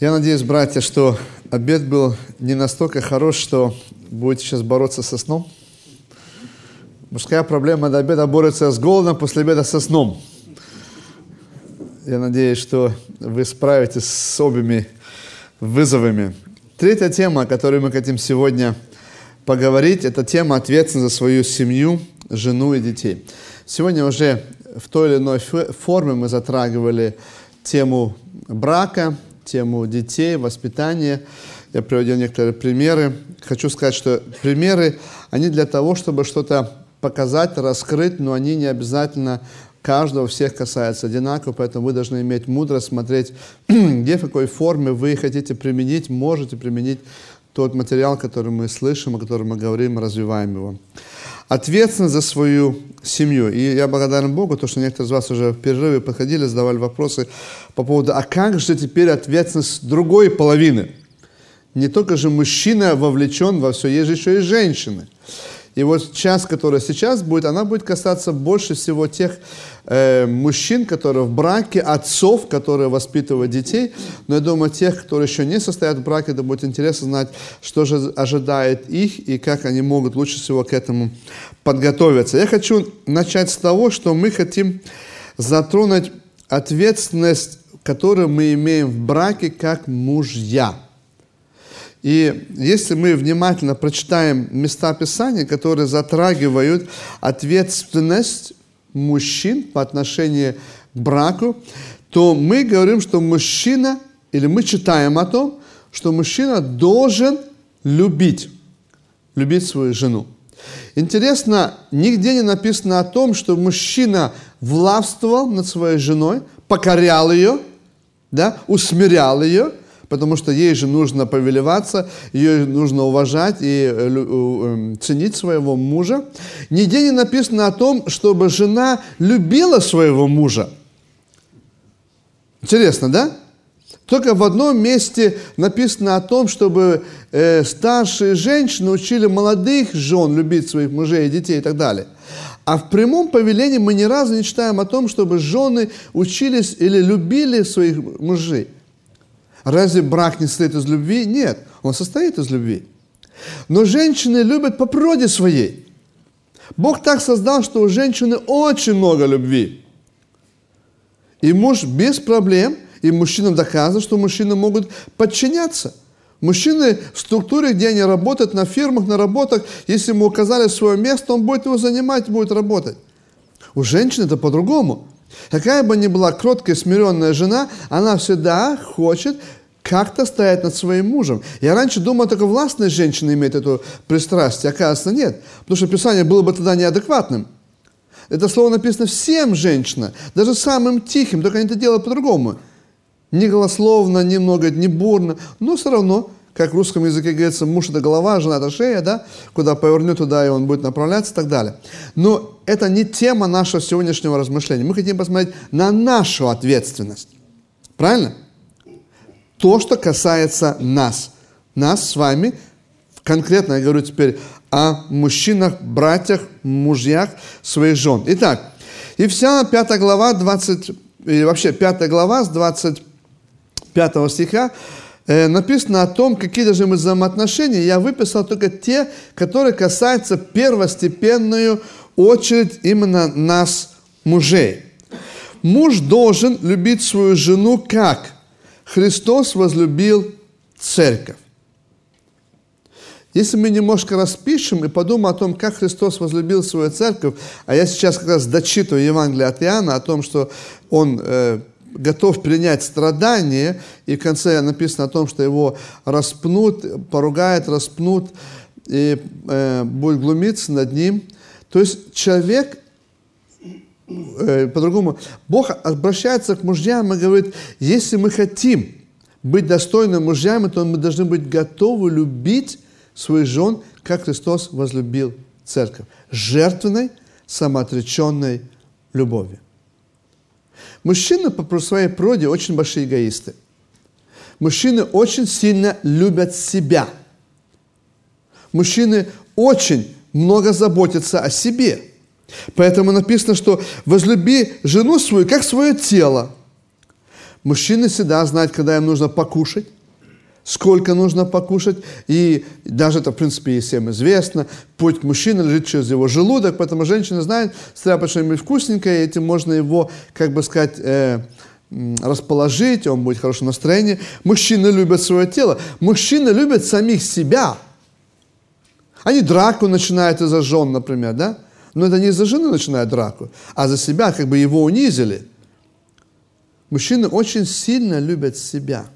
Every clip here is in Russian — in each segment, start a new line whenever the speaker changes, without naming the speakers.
Я надеюсь, братья, что обед был не настолько хорош, что будете сейчас бороться со сном. Мужская проблема до обеда борется с голодом, после обеда со сном. Я надеюсь, что вы справитесь с обеими вызовами. Третья тема, о которой мы хотим сегодня поговорить, это тема ответственности за свою семью, жену и детей. Сегодня уже в той или иной форме мы затрагивали тему брака, тему детей, воспитания. Я приводил некоторые примеры. Хочу сказать, что примеры, они для того, чтобы что-то показать, раскрыть, но они не обязательно каждого, всех касаются одинаково, поэтому вы должны иметь мудрость, смотреть, где, в какой форме вы хотите применить, можете применить тот материал, который мы слышим, о котором мы говорим, развиваем его ответственность за свою семью. И я благодарен Богу, то, что некоторые из вас уже в перерыве подходили, задавали вопросы по поводу, а как же теперь ответственность другой половины? Не только же мужчина вовлечен во все, есть же еще и женщины. И вот часть, которая сейчас будет, она будет касаться больше всего тех э, мужчин, которые в браке, отцов, которые воспитывают детей. Но я думаю, тех, которые еще не состоят в браке, это будет интересно знать, что же ожидает их и как они могут лучше всего к этому подготовиться. Я хочу начать с того, что мы хотим затронуть ответственность, которую мы имеем в браке как мужья – и если мы внимательно прочитаем места Писания, которые затрагивают ответственность мужчин по отношению к браку, то мы говорим, что мужчина, или мы читаем о том, что мужчина должен любить, любить свою жену. Интересно, нигде не написано о том, что мужчина властвовал над своей женой, покорял ее, да, усмирял ее – потому что ей же нужно повелеваться, ее нужно уважать и э, эм, ценить своего мужа. Нигде не написано о том, чтобы жена любила своего мужа. Интересно, да? Только в одном месте написано о том, чтобы э, старшие женщины учили молодых жен любить своих мужей и детей и так далее. А в прямом повелении мы ни разу не читаем о том, чтобы жены учились или любили своих мужей. Разве брак не состоит из любви? Нет, он состоит из любви. Но женщины любят по природе своей. Бог так создал, что у женщины очень много любви. И муж без проблем, и мужчинам доказано, что мужчины могут подчиняться. Мужчины в структуре, где они работают, на фирмах, на работах, если ему указали свое место, он будет его занимать, будет работать. У женщин это по-другому. Какая бы ни была кроткая, смиренная жена, она всегда хочет как-то стоять над своим мужем. Я раньше думал, только властная женщина имеет эту пристрастие. Оказывается, нет. Потому что Писание было бы тогда неадекватным. Это слово написано всем женщинам, даже самым тихим, только они это делают по-другому. Не голословно, немного, не бурно, но все равно, как в русском языке говорится, муж это голова, жена это шея, да, куда повернет туда и он будет направляться и так далее. Но это не тема нашего сегодняшнего размышления. Мы хотим посмотреть на нашу ответственность. Правильно? То, что касается нас. Нас с вами, конкретно я говорю теперь о мужчинах, братьях, мужьях своих жен. Итак, Евсяна 5 глава, 20, или вообще 5 глава с 25 стиха написано о том, какие должны быть взаимоотношения. Я выписал только те, которые касаются первостепенную очередь именно нас, мужей. Муж должен любить свою жену как? Христос возлюбил церковь. Если мы немножко распишем и подумаем о том, как Христос возлюбил свою церковь, а я сейчас как раз дочитываю Евангелие от Иоанна о том, что Он э, готов принять страдания, и в конце написано о том, что его распнут, поругают, распнут, и э, будет глумиться над ним – то есть человек, э, по-другому, Бог обращается к мужьям и говорит, если мы хотим быть достойными мужьями, то мы должны быть готовы любить своих жен, как Христос возлюбил церковь. Жертвенной, самоотреченной любовью. Мужчины по своей природе очень большие эгоисты. Мужчины очень сильно любят себя. Мужчины очень много заботится о себе. Поэтому написано, что возлюби жену свою, как свое тело. Мужчины всегда знают, когда им нужно покушать, сколько нужно покушать. И даже это, в принципе, и всем известно. Путь к мужчине лежит через его желудок, поэтому женщина знает, стряпать что-нибудь вкусненькое, и этим можно его, как бы сказать, э, расположить, он будет в хорошем настроении. Мужчины любят свое тело. Мужчины любят самих себя. Они драку начинают из-за жен, например, да? Но это не из-за жены начинают драку, а за себя, как бы его унизили. Мужчины очень сильно любят себя.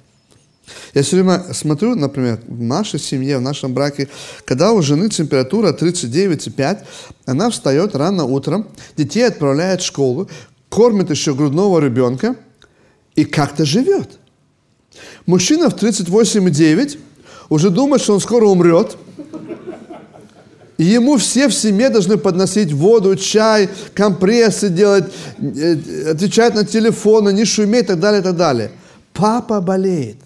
Я все время смотрю, например, в нашей семье, в нашем браке, когда у жены температура 39,5, она встает рано утром, детей отправляет в школу, кормит еще грудного ребенка и как-то живет. Мужчина в 38,9 уже думает, что он скоро умрет – и ему все в семье должны подносить воду, чай, компрессы делать, э, отвечать на телефоны, не шуметь и так далее, и так далее. Папа болеет.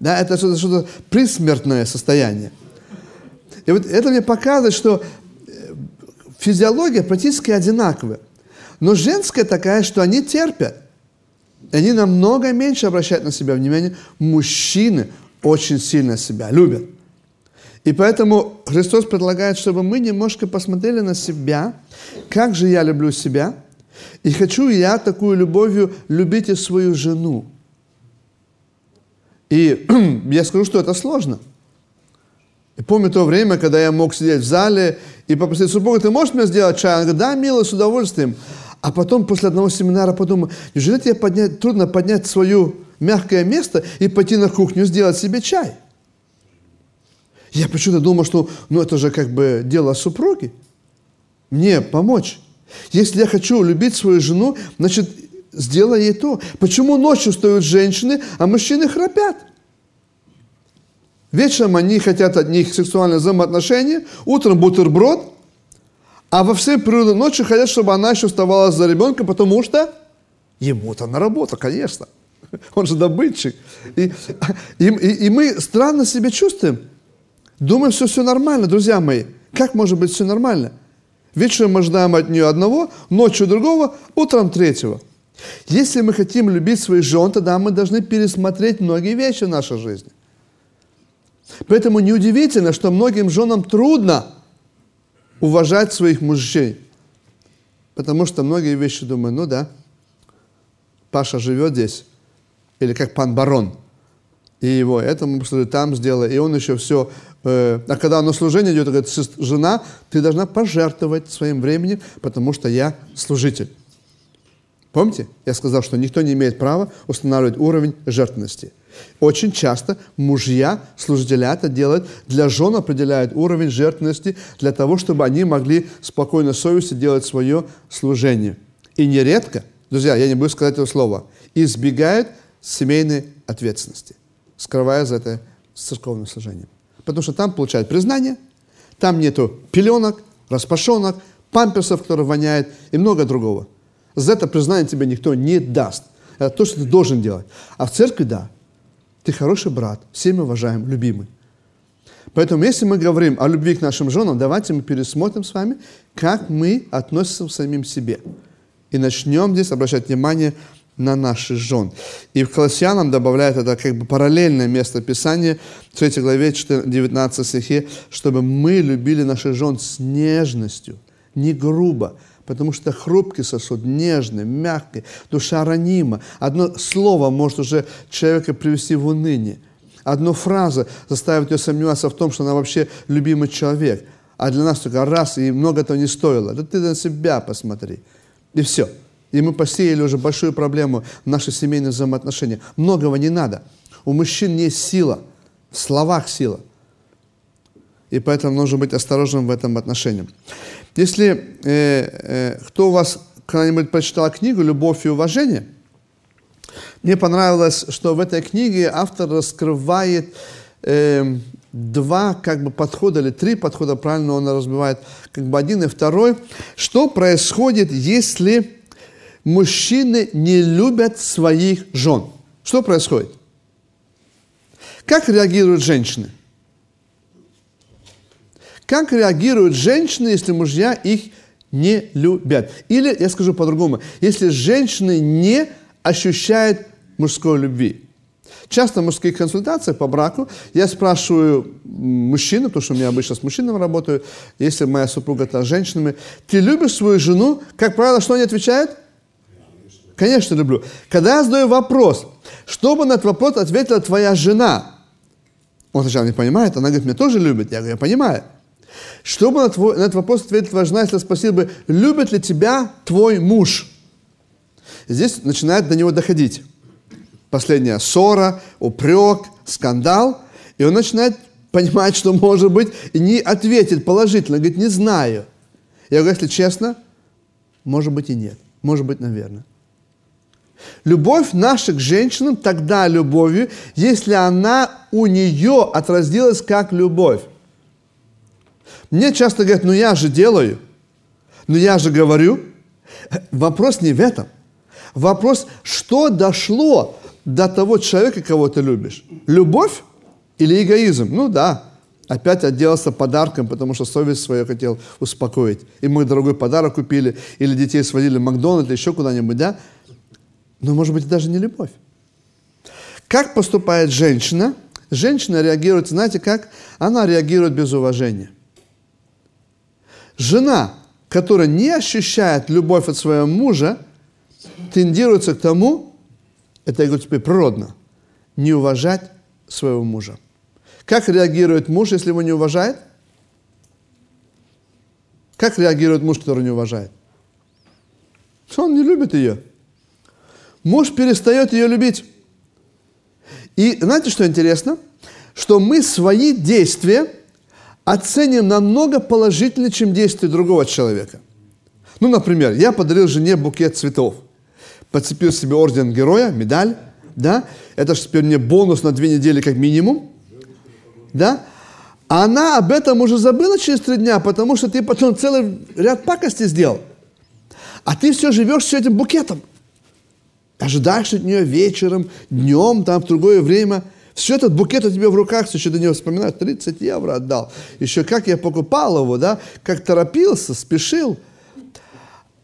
Да, это что-то, что присмертное состояние. И вот это мне показывает, что э, физиология практически одинаковая. Но женская такая, что они терпят. Они намного меньше обращают на себя внимание. Мужчины очень сильно себя любят. И поэтому Христос предлагает, чтобы мы немножко посмотрели на себя, как же я люблю себя, и хочу я такую любовью любить и свою жену. И я скажу, что это сложно. И помню то время, когда я мог сидеть в зале и попросить супруга, ты можешь мне сделать чай? Она говорит, да, мило, с удовольствием. А потом после одного семинара подумал, неужели тебе поднять, трудно поднять свое мягкое место и пойти на кухню сделать себе чай? Я почему-то думал, что ну, это же как бы дело супруги. Мне помочь. Если я хочу любить свою жену, значит, сделай ей то. Почему ночью стоят женщины, а мужчины храпят? Вечером они хотят от них сексуальные взаимоотношения, утром бутерброд, а во все периоды ночи хотят, чтобы она еще оставалась за ребенком, потому что ему-то на работу, конечно. Он же добытчик. И, и, и мы странно себя чувствуем. Думаем, что все нормально, друзья мои. Как может быть все нормально? Вечером мы ждаем от нее одного, ночью другого, утром третьего. Если мы хотим любить своих жен, тогда мы должны пересмотреть многие вещи в нашей жизни. Поэтому неудивительно, что многим женам трудно уважать своих мужей. Потому что многие вещи думают, ну да, Паша живет здесь, или как пан барон, и его этому там сделай, и он еще все Э, а когда на служение идет, говорит, жена, ты должна пожертвовать своим временем, потому что я служитель. Помните? Я сказал, что никто не имеет права устанавливать уровень жертвенности. Очень часто мужья, служителя это делают, для жен определяют уровень жертвенности для того, чтобы они могли спокойно совести делать свое служение. И нередко, друзья, я не буду сказать этого слова, избегают семейной ответственности, скрывая за это церковное служение потому что там получают признание, там нету пеленок, распашонок, памперсов, которые воняют и много другого. За это признание тебе никто не даст. Это то, что ты должен делать. А в церкви, да, ты хороший брат, все мы уважаем, любимый. Поэтому, если мы говорим о любви к нашим женам, давайте мы пересмотрим с вами, как мы относимся к самим себе. И начнем здесь обращать внимание на наших жен. И в Колоссянам добавляет это как бы параллельное место Писания, в 3 главе 19 стихе, чтобы мы любили наших жен с нежностью, не грубо, потому что хрупкий сосуд, нежный, мягкий, душа ранима. Одно слово может уже человека привести в уныние. Одна фраза заставит ее сомневаться в том, что она вообще любимый человек. А для нас только раз, и много этого не стоило. Да ты на себя посмотри. И все. И мы посеяли уже большую проблему в наши семейные взаимоотношения. Многого не надо. У мужчин есть сила, в словах сила. И поэтому нужно быть осторожным в этом отношении. Если э, э, кто у вас когда-нибудь прочитал книгу «Любовь и уважение», мне понравилось, что в этой книге автор раскрывает э, два как бы подхода или три подхода, правильно он разбивает, как бы один и второй. Что происходит, если мужчины не любят своих жен. Что происходит? Как реагируют женщины? Как реагируют женщины, если мужья их не любят? Или, я скажу по-другому, если женщины не ощущают мужской любви. Часто в мужских консультациях по браку я спрашиваю мужчину, потому что у меня обычно с мужчинами работаю, если моя супруга то с женщинами, ты любишь свою жену? Как правило, что они отвечают? Конечно, люблю. Когда я задаю вопрос, чтобы на этот вопрос ответила твоя жена, он сначала не понимает, она говорит, меня тоже любит. Я говорю, я понимаю. Чтобы на, твой, на этот вопрос ответила твоя жена, если спросил бы, любит ли тебя твой муж? Здесь начинает до него доходить последняя ссора, упрек, скандал, и он начинает понимать, что, может быть, и не ответит положительно, говорит, не знаю. Я говорю, если честно, может быть и нет, может быть, наверное. Любовь наша к женщинам тогда любовью, если она у нее отразилась как любовь. Мне часто говорят, ну я же делаю, ну я же говорю. Вопрос не в этом. Вопрос, что дошло до того человека, кого ты любишь. Любовь или эгоизм? Ну да, опять отделался подарком, потому что совесть свою хотел успокоить. И мы дорогой подарок купили, или детей сводили в Макдональдс, еще куда-нибудь, да? Но, может быть, даже не любовь. Как поступает женщина? Женщина реагирует, знаете как? Она реагирует без уважения. Жена, которая не ощущает любовь от своего мужа, тендируется к тому, это, я говорю теперь, природно, не уважать своего мужа. Как реагирует муж, если его не уважает? Как реагирует муж, который не уважает? Он не любит ее. Муж перестает ее любить. И знаете, что интересно? Что мы свои действия оценим намного положительнее, чем действия другого человека. Ну, например, я подарил жене букет цветов – подцепил себе орден героя, медаль, да, это же теперь мне бонус на две недели как минимум, да, а она об этом уже забыла через три дня, потому что ты потом целый ряд пакостей сделал. А ты все живешь с этим букетом. Ожидаешь от нее вечером, днем, там, в другое время. Все этот букет у тебя в руках, все еще до него вспоминаешь, 30 евро отдал. Еще как я покупал его, да, как торопился, спешил –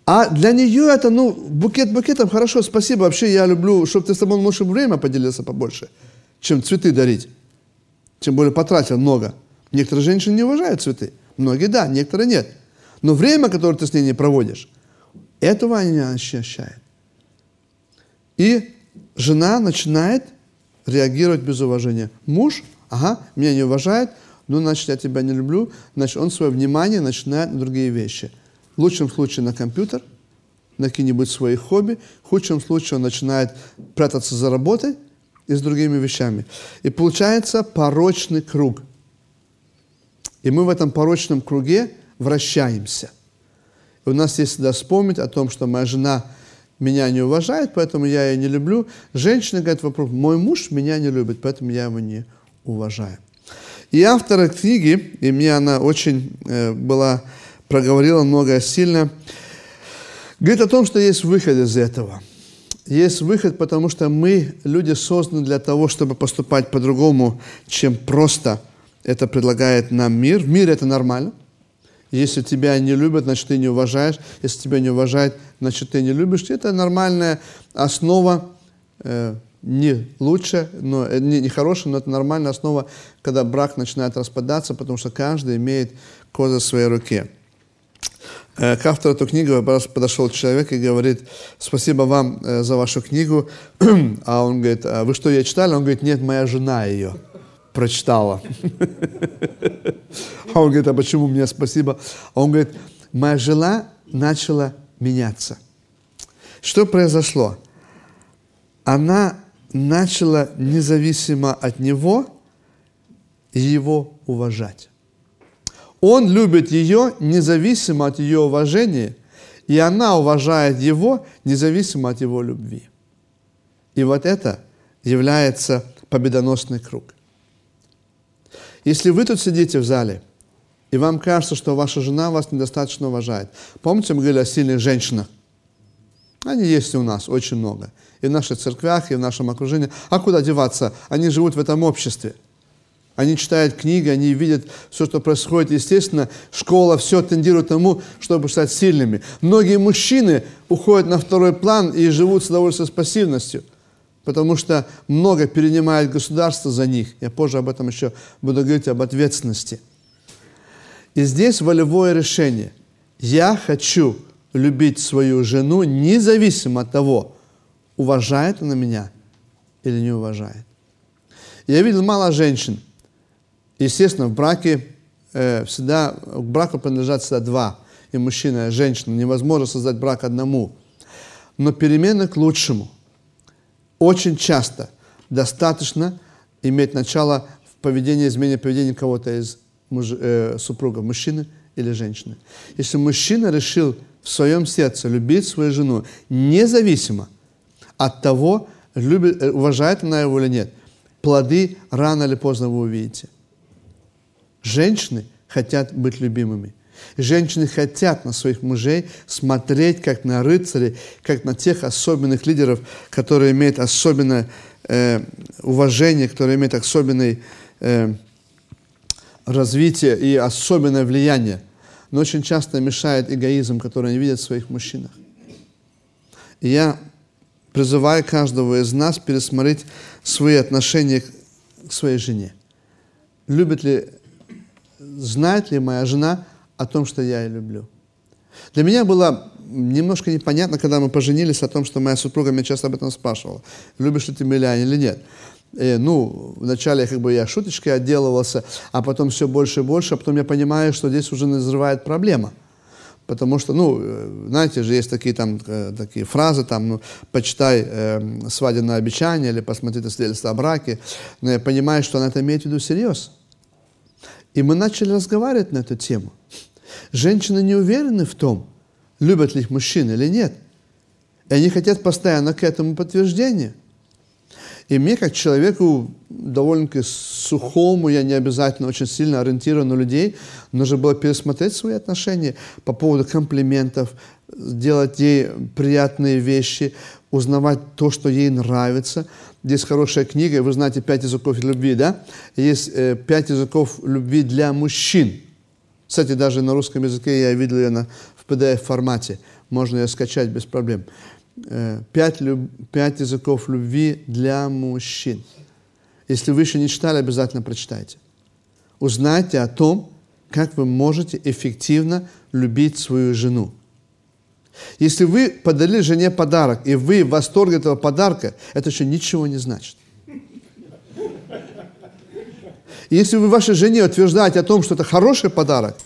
а для нее это, ну, букет букетом, хорошо, спасибо, вообще я люблю, чтобы ты с тобой лучше время поделился побольше, чем цветы дарить. Тем более потратил много. Некоторые женщины не уважают цветы. Многие да, некоторые нет. Но время, которое ты с ней не проводишь, этого они не ощущают. И жена начинает реагировать без уважения. Муж, ага, меня не уважает, ну, значит, я тебя не люблю, значит, он свое внимание начинает на другие вещи – в лучшем случае на компьютер, на какие-нибудь свои хобби. В худшем случае он начинает прятаться за работой и с другими вещами. И получается порочный круг. И мы в этом порочном круге вращаемся. И у нас есть всегда вспомнить о том, что моя жена меня не уважает, поэтому я ее не люблю. Женщина говорит вопрос, мой муж меня не любит, поэтому я его не уважаю. И автор книги, и мне она очень э, была проговорила многое сильно. Говорит о том, что есть выход из этого. Есть выход, потому что мы, люди, созданы для того, чтобы поступать по-другому, чем просто это предлагает нам мир. В мире это нормально. Если тебя не любят, значит, ты не уважаешь. Если тебя не уважают, значит, ты не любишь. Это нормальная основа, э, не лучше, но, э, не, не хорошая, но это нормальная основа, когда брак начинает распадаться, потому что каждый имеет козы в своей руке. Э, к автору этой книги подошел человек и говорит, спасибо вам э, за вашу книгу. А он говорит, а вы что, ее читали? Он говорит, нет, моя жена ее прочитала. А он говорит, а почему мне спасибо? А он говорит, моя жена начала меняться. Что произошло? Она начала независимо от него его уважать. Он любит ее независимо от ее уважения, и она уважает его независимо от его любви. И вот это является победоносный круг. Если вы тут сидите в зале, и вам кажется, что ваша жена вас недостаточно уважает. Помните, мы говорили о сильных женщинах? Они есть и у нас, очень много. И в наших церквях, и в нашем окружении. А куда деваться? Они живут в этом обществе – они читают книги, они видят все, что происходит. Естественно, школа все тендирует к тому, чтобы стать сильными. Многие мужчины уходят на второй план и живут с удовольствием с пассивностью. Потому что много перенимает государство за них. Я позже об этом еще буду говорить, об ответственности. И здесь волевое решение. Я хочу любить свою жену независимо от того, уважает она меня или не уважает. Я видел мало женщин. Естественно, в браке э, всегда, к браку принадлежат всегда два. И мужчина, и женщина. Невозможно создать брак одному. Но перемены к лучшему. Очень часто достаточно иметь начало в поведении, измене поведения кого-то из муж, э, супругов, мужчины или женщины. Если мужчина решил в своем сердце любить свою жену, независимо от того, любит, э, уважает она его или нет, плоды рано или поздно вы увидите. Женщины хотят быть любимыми. Женщины хотят на своих мужей смотреть как на рыцарей, как на тех особенных лидеров, которые имеют особенное э, уважение, которые имеют особенное э, развитие и особенное влияние но очень часто мешает эгоизм, который они видят в своих мужчинах. И я призываю каждого из нас пересмотреть свои отношения к своей жене. Любит ли, знает ли моя жена о том, что я ее люблю? Для меня было немножко непонятно, когда мы поженились, о том, что моя супруга меня часто об этом спрашивала. Любишь ли ты меня или нет? И, ну, вначале как бы я шуточкой отделывался, а потом все больше и больше, а потом я понимаю, что здесь уже назревает проблема. Потому что, ну, э, знаете же, есть такие там э, такие фразы, там, ну, почитай э, свадебное обещание или посмотри свидетельство о браке. Но я понимаю, что она это имеет в виду всерьез. И мы начали разговаривать на эту тему. Женщины не уверены в том, любят ли их мужчины или нет. И они хотят постоянно к этому подтверждения. И мне, как человеку довольно-таки сухому, я не обязательно очень сильно ориентирован на людей, нужно было пересмотреть свои отношения по поводу комплиментов, делать ей приятные вещи, узнавать то, что ей нравится. Здесь хорошая книга, вы знаете «Пять языков любви», да? Есть э, «Пять языков любви для мужчин». Кстати, даже на русском языке я видел ее на, в PDF-формате. Можно ее скачать без проблем. Э, пять, люб... пять языков любви для мужчин. Если вы еще не читали, обязательно прочитайте. Узнайте о том, как вы можете эффективно любить свою жену. Если вы подарили жене подарок, и вы в восторге этого подарка, это еще ничего не значит. если вы вашей жене утверждаете о том, что это хороший подарок,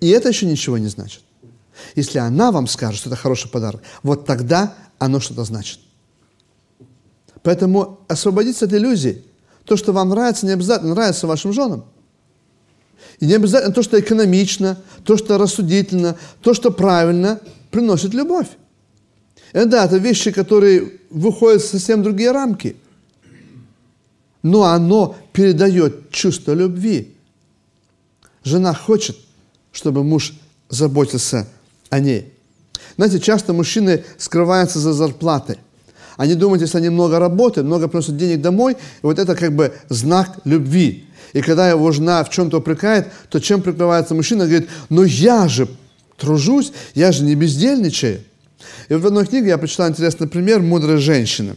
и это еще ничего не значит. Если она вам скажет, что это хороший подарок, вот тогда оно что-то значит. Поэтому освободиться от иллюзий. То, что вам нравится, не обязательно нравится вашим женам. И не обязательно то, что экономично, то, что рассудительно, то, что правильно, приносит любовь. И да, это вещи, которые выходят в совсем другие рамки. Но оно передает чувство любви. Жена хочет, чтобы муж заботился о ней. Знаете, часто мужчины скрываются за зарплатой. Они думают, если они много работают, много приносят денег домой, и вот это как бы знак любви. И когда его жена в чем-то упрекает, то чем прикрывается мужчина, говорит, ну я же тружусь, я же не бездельничаю. И в одной книге я прочитал интересный пример мудрой женщины.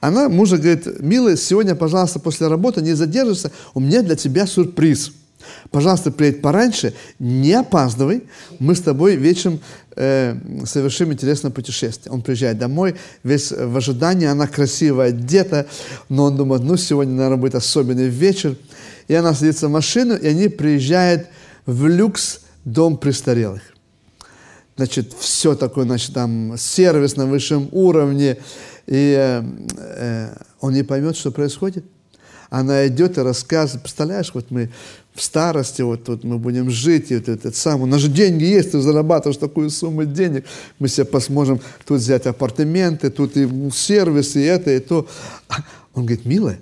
Она мужа говорит, милый, сегодня, пожалуйста, после работы не задерживайся, у меня для тебя сюрприз – Пожалуйста, приедь пораньше, не опаздывай. Мы с тобой вечером э, совершим интересное путешествие. Он приезжает домой, весь в ожидании, она красивая, одета, но он думает, ну, сегодня, наверное, будет особенный вечер. И она садится в машину, и они приезжают в люкс дом престарелых. Значит, все такое, значит, там сервис на высшем уровне. И э, э, он не поймет, что происходит. Она идет и рассказывает, представляешь, вот мы в старости, вот тут мы будем жить, и вот этот сам, у нас же деньги есть, ты зарабатываешь такую сумму денег, мы себе посможем тут взять апартаменты, тут и сервис, и это, и то. А он говорит, милая,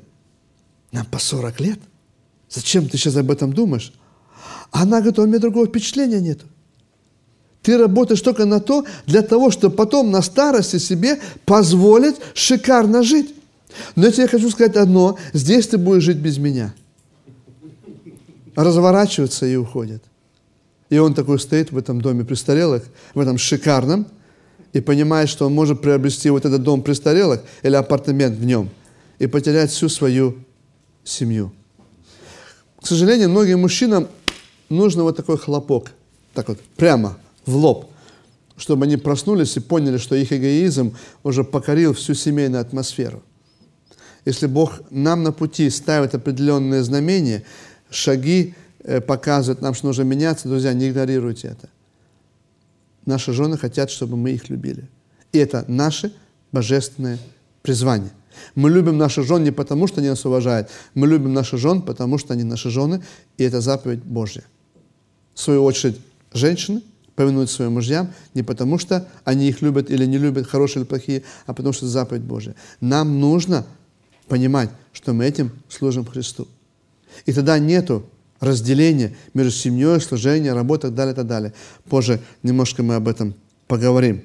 нам по 40 лет, зачем ты сейчас об этом думаешь? Она говорит, у меня другого впечатления нету. Ты работаешь только на то, для того, чтобы потом на старости себе позволить шикарно жить. Но я тебе хочу сказать одно, здесь ты будешь жить без меня – разворачиваются и уходят. И он такой стоит в этом доме престарелых, в этом шикарном, и понимает, что он может приобрести вот этот дом престарелых или апартамент в нем и потерять всю свою семью. К сожалению, многим мужчинам нужно вот такой хлопок, так вот, прямо в лоб, чтобы они проснулись и поняли, что их эгоизм уже покорил всю семейную атмосферу. Если Бог нам на пути ставит определенные знамения, шаги э, показывает нам, что нужно меняться, друзья, не игнорируйте это. Наши жены хотят, чтобы мы их любили. И это наше божественное призвание. Мы любим наших жен не потому, что они нас уважают. Мы любим наших жен, потому что они наши жены, и это заповедь Божья. В свою очередь, женщины повинуют своим мужьям не потому, что они их любят или не любят, хорошие или плохие, а потому что это заповедь Божья. Нам нужно понимать, что мы этим служим Христу. И тогда нету разделения между семьей, служением, работой и так далее, и так далее. Позже немножко мы об этом поговорим.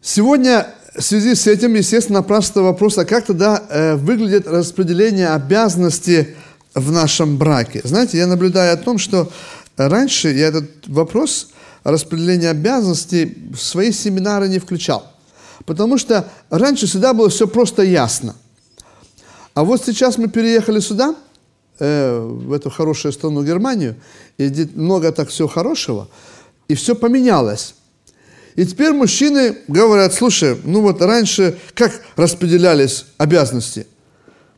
Сегодня в связи с этим, естественно, напрашивается вопрос, а как тогда э, выглядит распределение обязанностей в нашем браке? Знаете, я наблюдаю о том, что раньше я этот вопрос распределения обязанностей в свои семинары не включал. Потому что раньше всегда было все просто ясно. А вот сейчас мы переехали сюда, э, в эту хорошую страну Германию, и много так всего хорошего, и все поменялось. И теперь мужчины говорят, слушай, ну вот раньше как распределялись обязанности?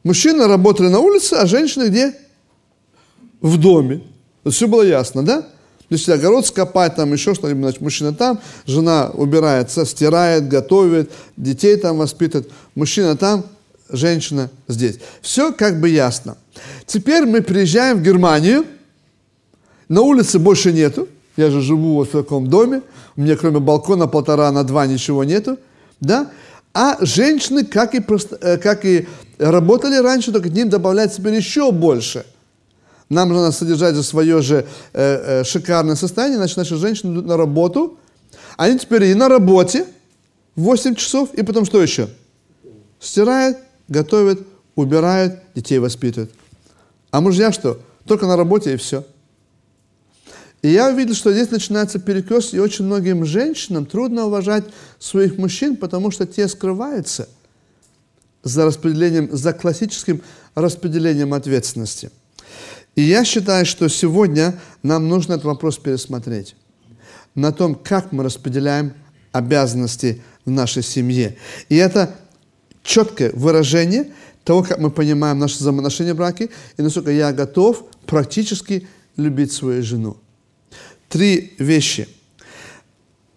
Мужчины работали на улице, а женщины где? В доме. Все было ясно, да? Если огород скопать, там еще что-нибудь, значит, мужчина там, жена убирается, стирает, готовит, детей там воспитывает, мужчина там, женщина здесь. Все как бы ясно. Теперь мы приезжаем в Германию, на улице больше нету, я же живу вот в таком доме, у меня кроме балкона полтора на два ничего нету, да? А женщины, как и, э, как и работали раньше, только к ним добавляется теперь еще больше. Нам нужно содержать за свое же э, э, шикарное состояние, значит, наши женщины идут на работу, они теперь и на работе 8 часов, и потом что еще? Стирают, готовят, убирают, детей воспитывают. А мужья что? Только на работе и все. И я увидел, что здесь начинается перекос, и очень многим женщинам трудно уважать своих мужчин, потому что те скрываются за распределением, за классическим распределением ответственности. И я считаю, что сегодня нам нужно этот вопрос пересмотреть. На том, как мы распределяем обязанности в нашей семье. И это четкое выражение того, как мы понимаем наши взаимоотношения в браке, и насколько я готов практически любить свою жену три вещи.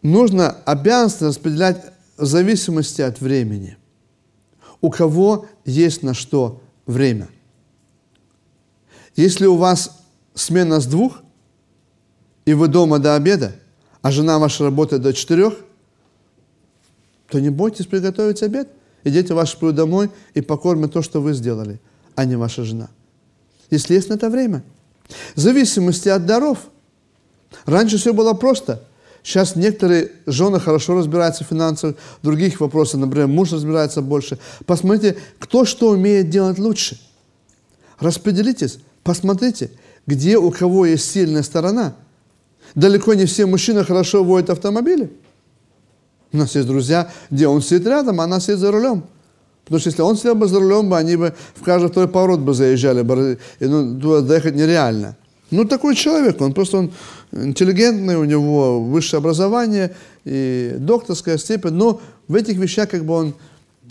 Нужно обязанности распределять в зависимости от времени. У кого есть на что время. Если у вас смена с двух, и вы дома до обеда, а жена ваша работает до четырех, то не бойтесь приготовить обед. И дети ваши придут домой и покормят то, что вы сделали, а не ваша жена. Если есть на это время. В зависимости от даров – Раньше все было просто. Сейчас некоторые жены хорошо разбираются в финансах, других вопросах, например, муж разбирается больше. Посмотрите, кто что умеет делать лучше. Распределитесь, посмотрите, где у кого есть сильная сторона. Далеко не все мужчины хорошо водят автомобили. У нас есть друзья, где он сидит рядом, а она сидит за рулем. Потому что если он сидел бы за рулем, бы, они бы в каждый второй поворот бы заезжали, бы, и, ну, туда доехать нереально. Ну, такой человек, он просто он интеллигентный, у него высшее образование и докторская степень, но в этих вещах как бы он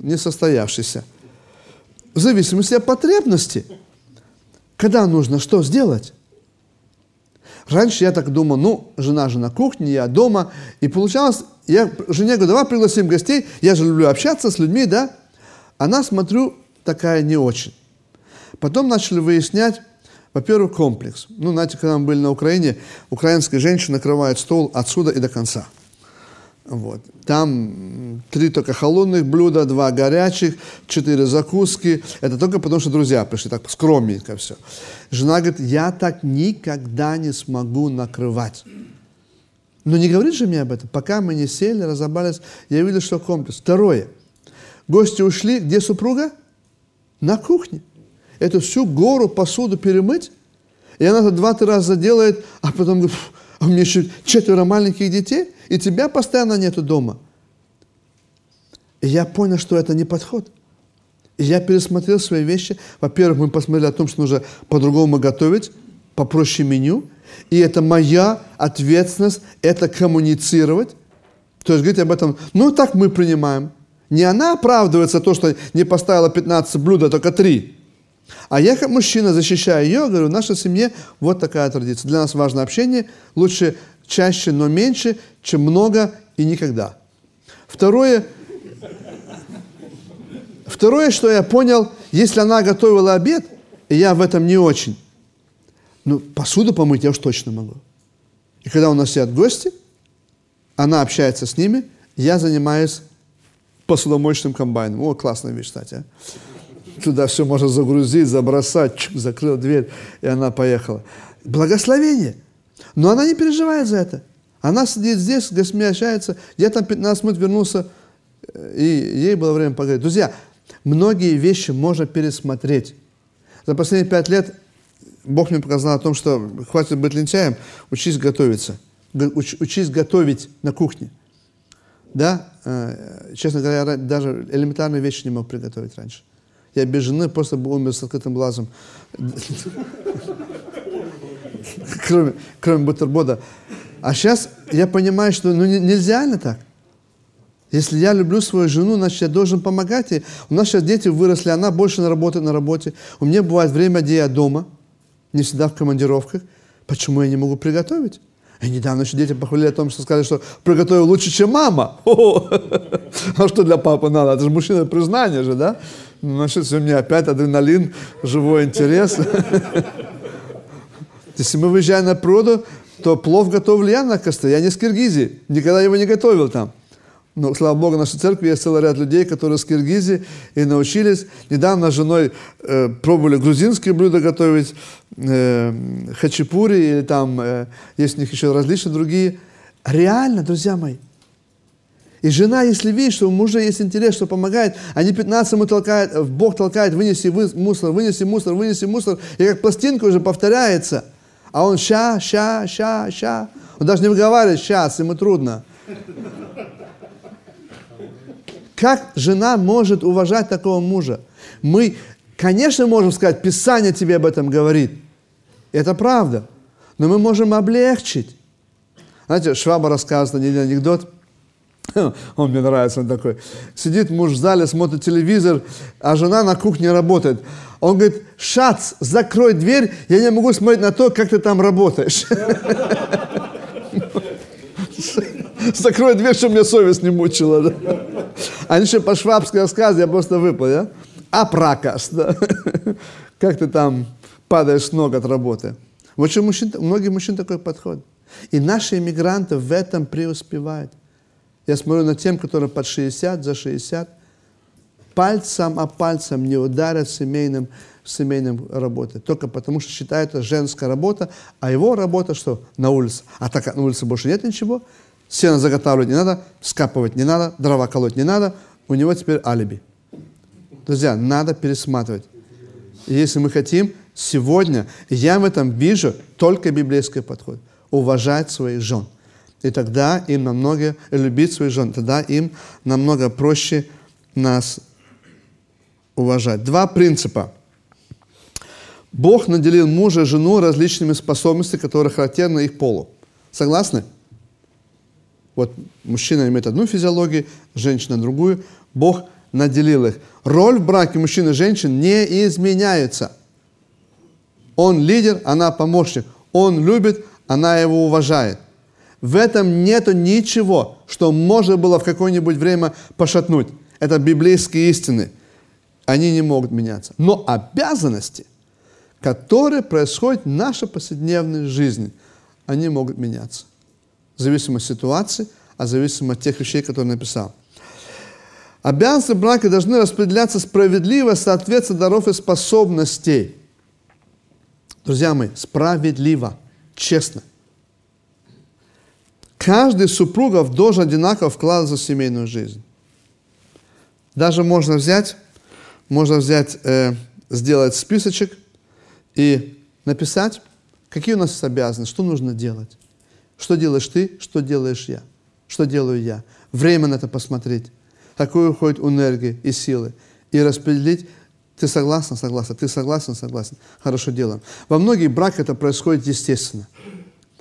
не состоявшийся. В зависимости от потребности. Когда нужно что сделать? Раньше я так думал, ну, жена же на кухне, я дома. И получалось, я жене говорю, давай пригласим гостей, я же люблю общаться с людьми, да? Она, смотрю, такая не очень. Потом начали выяснять, во-первых, комплекс. Ну, знаете, когда мы были на Украине, украинская женщина накрывает стол отсюда и до конца. Вот. Там три только холодных блюда, два горячих, четыре закуски. Это только потому, что друзья пришли, так скромненько все. Жена говорит, я так никогда не смогу накрывать. Но не говорит же мне об этом. Пока мы не сели, разобрались, я видел, что комплекс. Второе. Гости ушли, где супруга? На кухне эту всю гору посуду перемыть, и она это два-три раза делает, а потом говорит, А у меня еще четверо маленьких детей, и тебя постоянно нету дома. И я понял, что это не подход. И я пересмотрел свои вещи. Во-первых, мы посмотрели о том, что нужно по-другому готовить, попроще меню. И это моя ответственность, это коммуницировать. То есть говорить об этом, ну так мы принимаем. Не она оправдывается то, что не поставила 15 блюд, а только 3. А я как мужчина, защищаю ее, говорю, в нашей семье вот такая традиция. Для нас важно общение, лучше чаще, но меньше, чем много и никогда. Второе, второе, что я понял, если она готовила обед, и я в этом не очень, ну, посуду помыть я уж точно могу. И когда у нас сидят гости, она общается с ними, я занимаюсь посудомоечным комбайном. О, классная вещь, кстати. А? Туда все можно загрузить, забросать, чук, закрыл дверь, и она поехала. Благословение. Но она не переживает за это. Она сидит здесь, общается. Я там 15 минут вернулся, э, и ей было время поговорить. Друзья, многие вещи можно пересмотреть. За последние пять лет Бог мне показал о том, что хватит быть лентяем, учись готовиться. Уч, учись готовить на кухне. Да, э, честно говоря, я даже элементарные вещи не мог приготовить раньше. Я без просто бы умер с открытым глазом. кроме, кроме бутерброда. А сейчас я понимаю, что ну, нельзя ли так. Если я люблю свою жену, значит, я должен помогать ей. У нас сейчас дети выросли, она больше работает на работе. У меня бывает время, где я дома, не всегда в командировках. Почему я не могу приготовить? И недавно еще дети похвалили о том, что сказали, что приготовил лучше, чем мама. А что для папы надо? Это же мужчина признание же, да? Значит, у меня опять адреналин, живой интерес. Если мы выезжаем на природу, то плов готовлю я на костре. Я не с Киргизии, никогда его не готовил там. Но, слава Богу, в нашей церкви есть целый ряд людей, которые с Киргизии и научились. Недавно с женой э, пробовали грузинские блюда готовить, э, хачапури, или там э, есть у них еще различные другие. Реально, друзья мои. И жена, если видит, что у мужа есть интерес, что помогает, они 15 ему толкают, Бог толкает, вынеси мусор, вынеси мусор, вынеси мусор, и как пластинка уже повторяется. А он ща, ща, ща, ща. Он даже не выговаривает сейчас, ему трудно. Как жена может уважать такого мужа? Мы, конечно, можем сказать, Писание тебе об этом говорит. Это правда. Но мы можем облегчить. Знаете, Шваба рассказывает один анекдот. Он мне нравится, он такой. Сидит муж в зале, смотрит телевизор, а жена на кухне работает. Он говорит, Шац, закрой дверь, я не могу смотреть на то, как ты там работаешь. Закрой дверь, чтобы меня совесть не мучила. Да? Они еще по швабски рассказывают, я просто выпал, да? А пракас, да? Как ты там падаешь с ног от работы? Вот что мужчин, многие мужчин такой подход. И наши иммигранты в этом преуспевают. Я смотрю на тем, которые под 60, за 60, пальцем о пальцем не ударят в семейном, в семейном работе. Только потому, что считают это женская работа, а его работа что? На улице. А так на улице больше нет ничего, сено заготавливать не надо, скапывать не надо, дрова колоть не надо, у него теперь алиби. Друзья, надо пересматривать. Если мы хотим, сегодня я в этом вижу только библейский подход. Уважать своих жен. И тогда им намного, любить своих жен, тогда им намного проще нас уважать. Два принципа. Бог наделил мужа и жену различными способностями, которые характерны их полу. Согласны? Вот мужчина имеет одну физиологию, женщина другую. Бог наделил их. Роль в браке мужчины и женщин не изменяется. Он лидер, она помощник. Он любит, она его уважает. В этом нет ничего, что можно было в какое-нибудь время пошатнуть. Это библейские истины. Они не могут меняться. Но обязанности, которые происходят в нашей повседневной жизни, они могут меняться. В зависимости от ситуации, а в зависимости от тех вещей, которые написал. Обязанности брака должны распределяться справедливо, соответственно, даров и способностей. Друзья мои, справедливо, честно. Каждый супругов должен одинаково вкладываться в семейную жизнь. Даже можно взять, можно взять, э, сделать списочек и написать, какие у нас обязанности, что нужно делать, Что делаешь ты, что делаешь я, что делаю я. Время на это посмотреть, какой уходит энергии и силы. И распределить ты согласен, согласен, ты согласен, согласен. Хорошо делаем. Во многих браках это происходит естественно.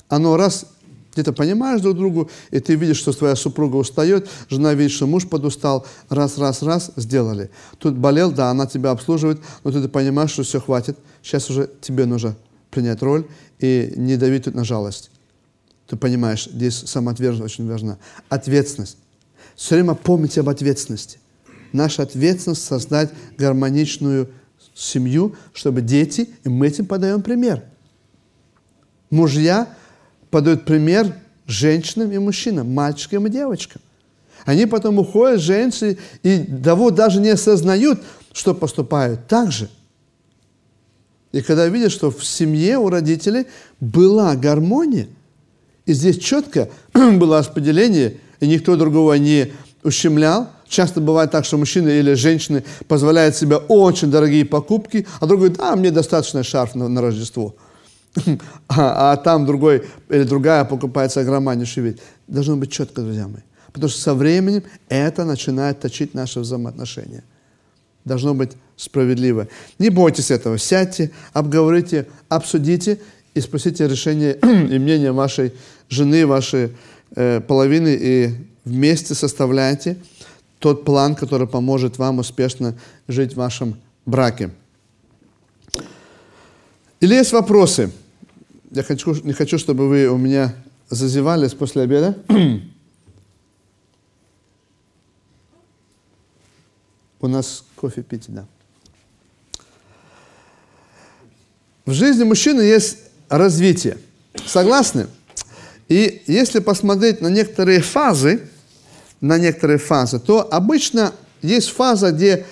Оно раз где-то понимаешь друг другу, и ты видишь, что твоя супруга устает, жена видит, что муж подустал, раз, раз, раз, сделали. Тут болел, да, она тебя обслуживает, но ты, понимаешь, что все хватит, сейчас уже тебе нужно принять роль и не давить тут на жалость. Ты понимаешь, здесь самоотверженность очень важна. Ответственность. Все время помните об ответственности. Наша ответственность создать гармоничную семью, чтобы дети, и мы этим подаем пример. Мужья подают пример женщинам и мужчинам, мальчикам и девочкам. Они потом уходят, женщины, и того даже не осознают, что поступают так же. И когда видят, что в семье у родителей была гармония, и здесь четко было распределение, и никто другого не ущемлял, Часто бывает так, что мужчины или женщины позволяют себе очень дорогие покупки, а другой говорит, да, мне достаточно шарф на, на Рождество. А, а там другой или другая покупается огромнейший вид. Должно быть четко, друзья мои. Потому что со временем это начинает точить наши взаимоотношения. Должно быть справедливо. Не бойтесь этого. Сядьте, обговорите, обсудите и спросите решение и мнение вашей жены, вашей э, половины и вместе составляйте тот план, который поможет вам успешно жить в вашем браке. Или есть вопросы? Я хочу, не хочу, чтобы вы у меня зазевались после обеда. У нас кофе пить, да. В жизни мужчины есть развитие. Согласны? И если посмотреть на некоторые фазы, на некоторые фазы, то обычно есть фаза, где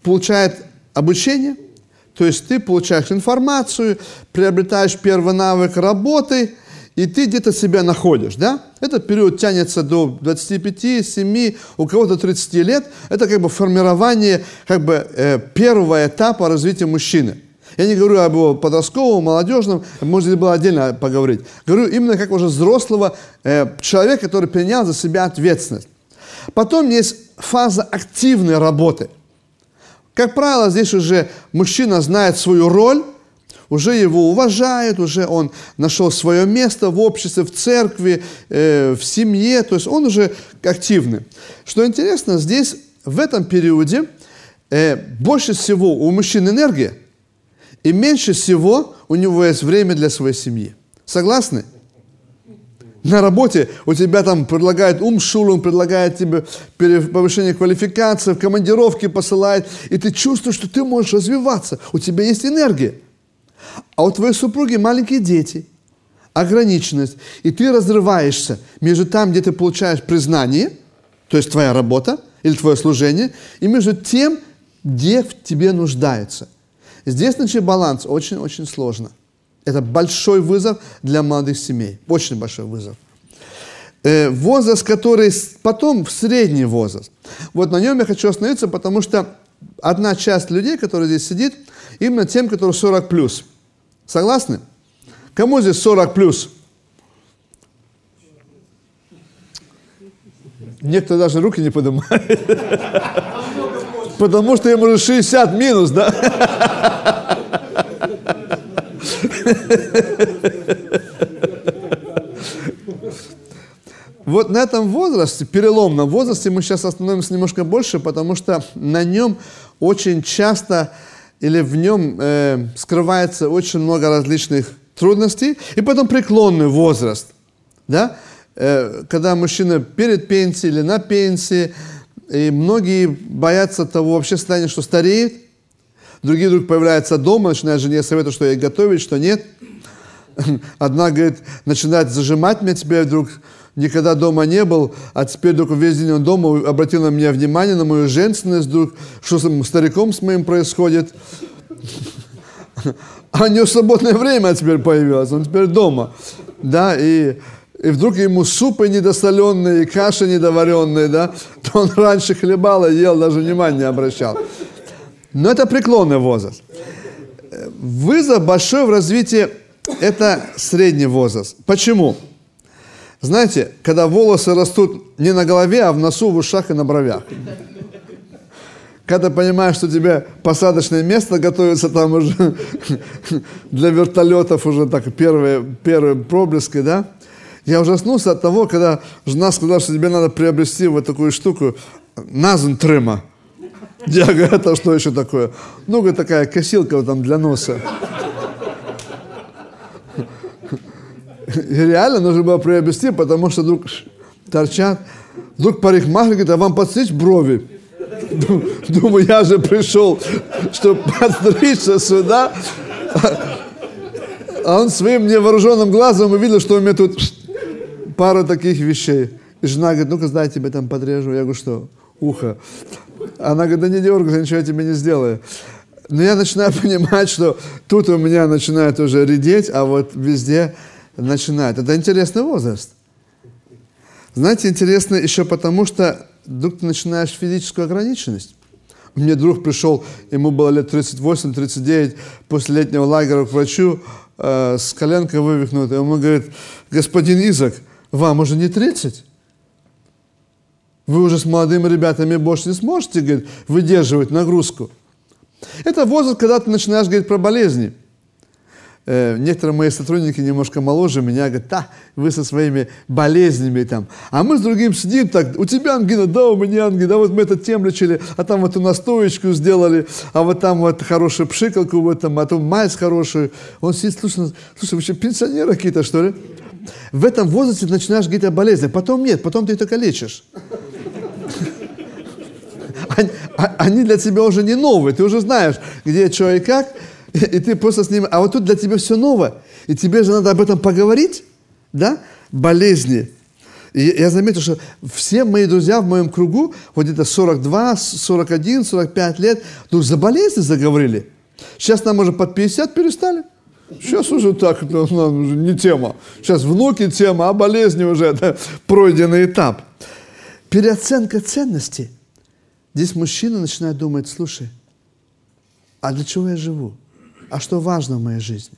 получает обучение – то есть ты получаешь информацию, приобретаешь первый навык работы, и ты где-то себя находишь, да? Этот период тянется до 25, 7, у кого-то 30 лет. Это как бы формирование как бы, э, первого этапа развития мужчины. Я не говорю об его подростковом, молодежном, может быть, было отдельно поговорить. Говорю именно как уже взрослого э, человека, который принял за себя ответственность. Потом есть фаза активной работы – как правило, здесь уже мужчина знает свою роль, уже его уважают, уже он нашел свое место в обществе, в церкви, э, в семье, то есть он уже активный. Что интересно, здесь в этом периоде э, больше всего у мужчин энергия, и меньше всего у него есть время для своей семьи. Согласны? На работе у тебя там предлагает умшулум, предлагает тебе повышение квалификации, в командировке посылает, и ты чувствуешь, что ты можешь развиваться, у тебя есть энергия. А у твоей супруги маленькие дети, ограниченность, и ты разрываешься между там, где ты получаешь признание, то есть твоя работа или твое служение, и между тем, где в тебе нуждается. Здесь найти баланс очень-очень сложно. Это большой вызов для молодых семей. Очень большой вызов. Э, возраст, который потом в средний возраст. Вот на нем я хочу остановиться, потому что одна часть людей, которая здесь сидит, именно тем, которые 40 плюс. Согласны? Кому здесь 40 плюс? Некоторые даже руки не поднимают. Потому что ему уже 60 минус, да? Вот на этом возрасте, переломном возрасте, мы сейчас остановимся немножко больше, потому что на нем очень часто или в нем э, скрывается очень много различных трудностей. И потом преклонный возраст, да? э, когда мужчина перед пенсией или на пенсии, и многие боятся того вообще состояния, что стареет, другие вдруг появляются дома, начинают жене советовать, что ей готовить, что нет. Одна, говорит, начинает зажимать меня теперь вдруг, никогда дома не был, а теперь только весь день он дома обратил на меня внимание, на мою женственность вдруг, что с стариком с моим происходит. А у него свободное время теперь появилось, он теперь дома. Да, и, и вдруг ему супы недосоленные, каши недоваренные, да, то он раньше хлебал и ел, даже внимания не обращал. Но это преклонный возраст. Вызов большой в развитии – это средний возраст. Почему? Знаете, когда волосы растут не на голове, а в носу, в ушах и на бровях. Когда понимаешь, что тебе посадочное место готовится там уже для вертолетов уже так первые, первые проблески, да? Я ужаснулся от того, когда жена сказала, что тебе надо приобрести вот такую штуку, назан трема. Я говорю, это что еще такое? Ну, говорит, такая косилка вот там для носа. И реально нужно было приобрести, потому что вдруг торчат. Вдруг парикмахер говорит, а вам подстричь брови? Думаю, я же пришел, чтобы подстричься сюда. А он своим невооруженным глазом увидел, что у меня тут пару таких вещей. И жена говорит, ну-ка, сдай тебе там подрежу. Я говорю, что? Ухо. Она говорит, да не дергайся, ничего я тебе не сделаю. Но я начинаю понимать, что тут у меня начинает уже редеть, а вот везде начинает. Это интересный возраст. Знаете, интересно еще потому, что вдруг ты начинаешь физическую ограниченность. Мне друг пришел, ему было лет 38-39, после летнего лагеря к врачу э, с коленкой вывихнутой. Ему говорит, господин Изак, вам уже не 30? Вы уже с молодыми ребятами больше не сможете, говорит, выдерживать нагрузку. Это возраст, когда ты начинаешь говорить про болезни. Э, некоторые мои сотрудники немножко моложе меня говорят, да, вы со своими болезнями там. А мы с другим сидим так, у тебя ангина, да, у меня ангина, да, вот мы это тем лечили, а там вот у нас стоечку сделали, а вот там вот хорошую пшикалку, вот там, а то мазь хорошую. Он сидит, слушай, слушай, вы что, пенсионеры какие-то, что ли? В этом возрасте начинаешь говорить о болезнях, потом нет, потом ты только лечишь. А, они для тебя уже не новые, ты уже знаешь, где, что и как, и ты просто с ними, а вот тут для тебя все новое, и тебе же надо об этом поговорить, да, болезни. И я заметил, что все мои друзья в моем кругу, вот где-то 42, 41, 45 лет, ну, за болезни заговорили. Сейчас нам уже под 50 перестали. Сейчас уже так, это уже не тема. Сейчас внуки тема, а болезни уже это пройденный этап. Переоценка ценностей. Здесь мужчина начинает думать, слушай, а для чего я живу? А что важно в моей жизни?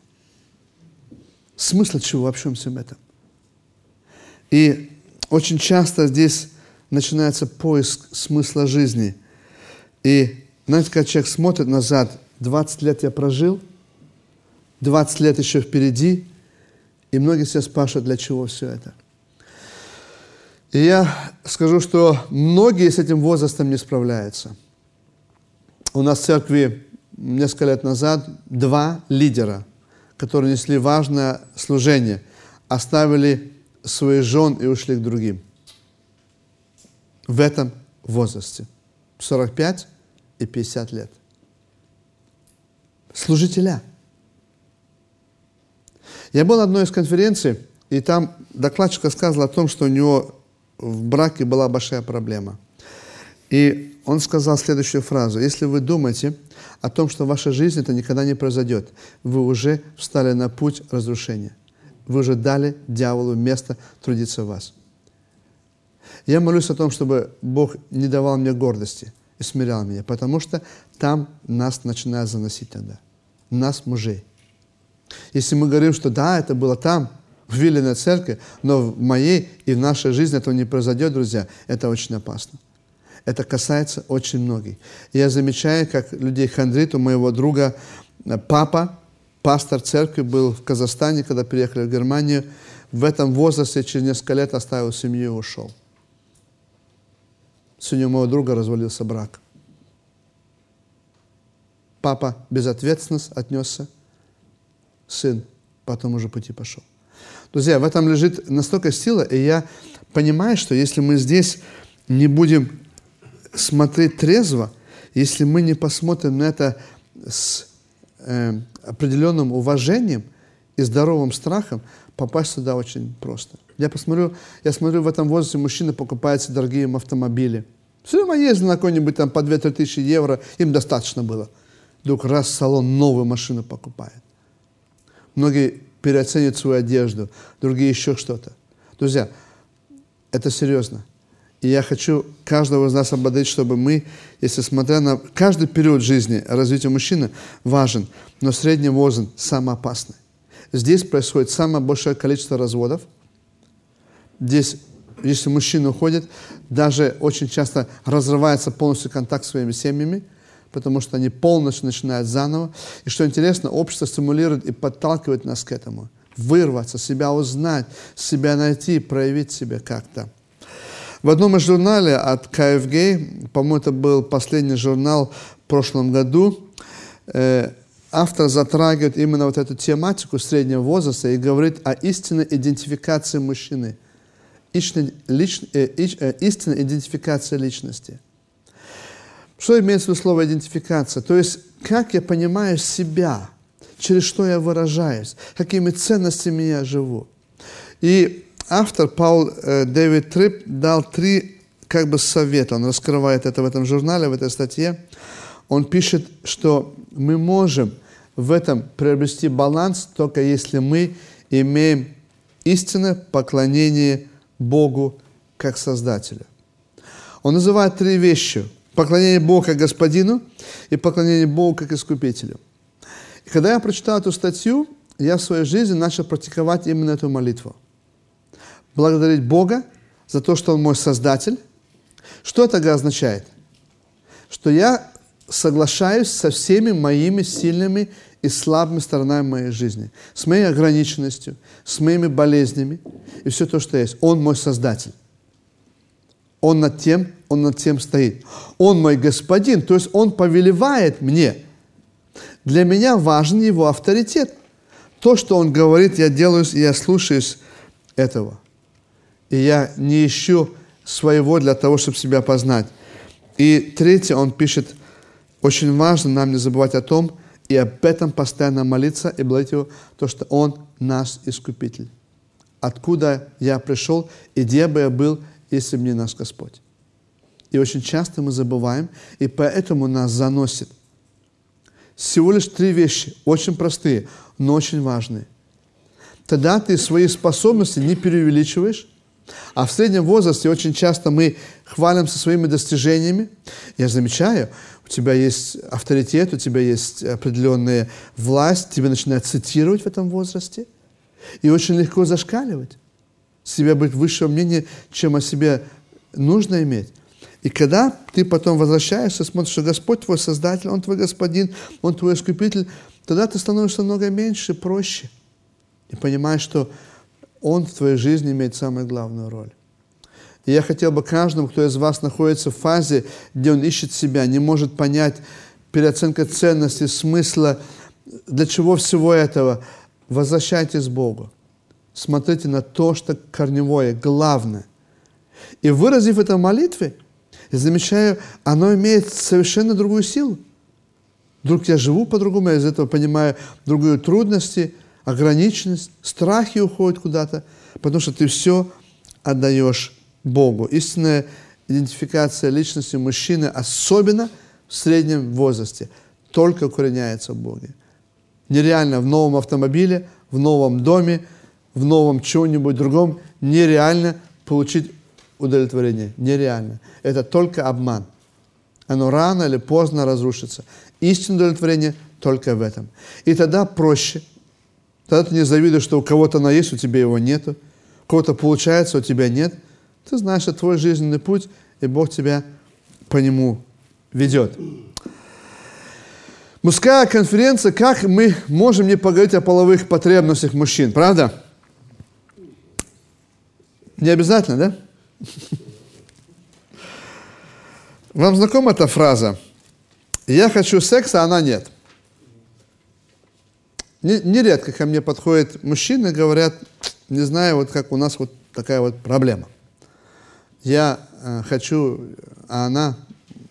Смысл чего во всем всем этом? И очень часто здесь начинается поиск смысла жизни. И знаете, когда человек смотрит назад, 20 лет я прожил, 20 лет еще впереди, и многие себя спрашивают, для чего все это. И я скажу, что многие с этим возрастом не справляются. У нас в церкви несколько лет назад два лидера, которые несли важное служение, оставили своих жен и ушли к другим. В этом возрасте. 45 и 50 лет. Служителя. Я был на одной из конференций, и там докладчик рассказывал о том, что у него в браке была большая проблема. И он сказал следующую фразу. Если вы думаете о том, что в вашей жизни это никогда не произойдет, вы уже встали на путь разрушения. Вы уже дали дьяволу место трудиться в вас. Я молюсь о том, чтобы Бог не давал мне гордости и смирял меня, потому что там нас начинает заносить тогда. Нас, мужей. Если мы говорим, что да, это было там, в Виленной церкви, но в моей и в нашей жизни этого не произойдет, друзья, это очень опасно. Это касается очень многих. Я замечаю, как людей хандрит. У моего друга э, папа, пастор церкви, был в Казахстане, когда приехали в Германию. В этом возрасте через несколько лет оставил семью и ушел. Сегодня у моего друга развалился брак. Папа безответственно отнесся, сын потом уже пути пошел. Друзья, в этом лежит настолько сила, и я понимаю, что если мы здесь не будем смотреть трезво, если мы не посмотрим на это с э, определенным уважением и здоровым страхом, попасть сюда очень просто. Я посмотрю, я смотрю, в этом возрасте мужчины себе дорогие автомобили. Все равно ездили на какой-нибудь там по 2-3 тысячи евро, им достаточно было. Вдруг раз салон новую машину покупает. Многие переоценивают свою одежду, другие еще что-то. Друзья, это серьезно. И я хочу каждого из нас ободрить, чтобы мы, если смотря на каждый период жизни, развития мужчины важен, но средний возраст самый опасный. Здесь происходит самое большое количество разводов, здесь, если мужчина уходит, даже очень часто разрывается полностью контакт с своими семьями, потому что они полностью начинают заново. И что интересно, общество стимулирует и подталкивает нас к этому. Вырваться, себя узнать, себя найти, проявить себя как-то. В одном из журнале от КФГ, по-моему, это был последний журнал в прошлом году, э, автор затрагивает именно вот эту тематику среднего возраста и говорит о истинной идентификации мужчины, истинной, лич, э, э, истинной идентификации личности. Что имеется в виду слово идентификация? То есть, как я понимаю себя, через что я выражаюсь, какими ценностями я живу. И автор Паул э, Дэвид Трип дал три как бы совета. Он раскрывает это в этом журнале, в этой статье. Он пишет, что мы можем в этом приобрести баланс только если мы имеем истинное поклонение Богу как Создателю. Он называет три вещи. Поклонение Богу как Господину и поклонение Богу как Искупителю. И когда я прочитал эту статью, я в своей жизни начал практиковать именно эту молитву – благодарить Бога за то, что Он мой Создатель. Что это означает? Что я соглашаюсь со всеми моими сильными и слабыми сторонами моей жизни, с моей ограниченностью, с моими болезнями и все то, что есть. Он мой Создатель. Он над тем, Он над тем стоит. Он мой Господин, то есть Он повелевает мне. Для меня важен Его авторитет. То, что Он говорит, я делаю, я слушаюсь этого и я не ищу своего для того, чтобы себя познать. И третье, он пишет, очень важно нам не забывать о том, и об этом постоянно молиться и благодарить Его, то, что Он наш Искупитель. Откуда я пришел и где бы я был, если бы не наш Господь. И очень часто мы забываем, и поэтому нас заносит. Всего лишь три вещи, очень простые, но очень важные. Тогда ты свои способности не преувеличиваешь, а в среднем возрасте очень часто мы хвалимся своими достижениями. Я замечаю, у тебя есть авторитет, у тебя есть определенная власть, тебя начинают цитировать в этом возрасте. И очень легко зашкаливать. Себя быть высшего мнения, чем о себе нужно иметь. И когда ты потом возвращаешься, смотришь, что Господь твой Создатель, Он твой Господин, Он твой Искупитель, тогда ты становишься много меньше, проще. И понимаешь, что он в твоей жизни имеет самую главную роль. И я хотел бы каждому, кто из вас находится в фазе, где он ищет себя, не может понять переоценка ценности, смысла, для чего всего этого, возвращайтесь к Богу. Смотрите на то, что корневое, главное. И выразив это в молитве, я замечаю, оно имеет совершенно другую силу. Вдруг я живу по-другому, я из этого понимаю другие трудности – ограниченность, страхи уходят куда-то, потому что ты все отдаешь Богу. Истинная идентификация личности мужчины, особенно в среднем возрасте, только укореняется в Боге. Нереально в новом автомобиле, в новом доме, в новом чем-нибудь другом нереально получить удовлетворение. Нереально. Это только обман. Оно рано или поздно разрушится. Истинное удовлетворение только в этом. И тогда проще – Тогда ты не завидуешь, что у кого-то оно есть, у тебя его нету. У кого-то получается, у тебя нет. Ты знаешь, что твой жизненный путь, и Бог тебя по нему ведет. Мужская конференция, как мы можем не поговорить о половых потребностях мужчин, правда? Не обязательно, да? Вам знакома эта фраза? Я хочу секса, а она нет. Нередко ко мне подходят мужчины говорят, не знаю, вот как у нас вот такая вот проблема. Я э, хочу, а она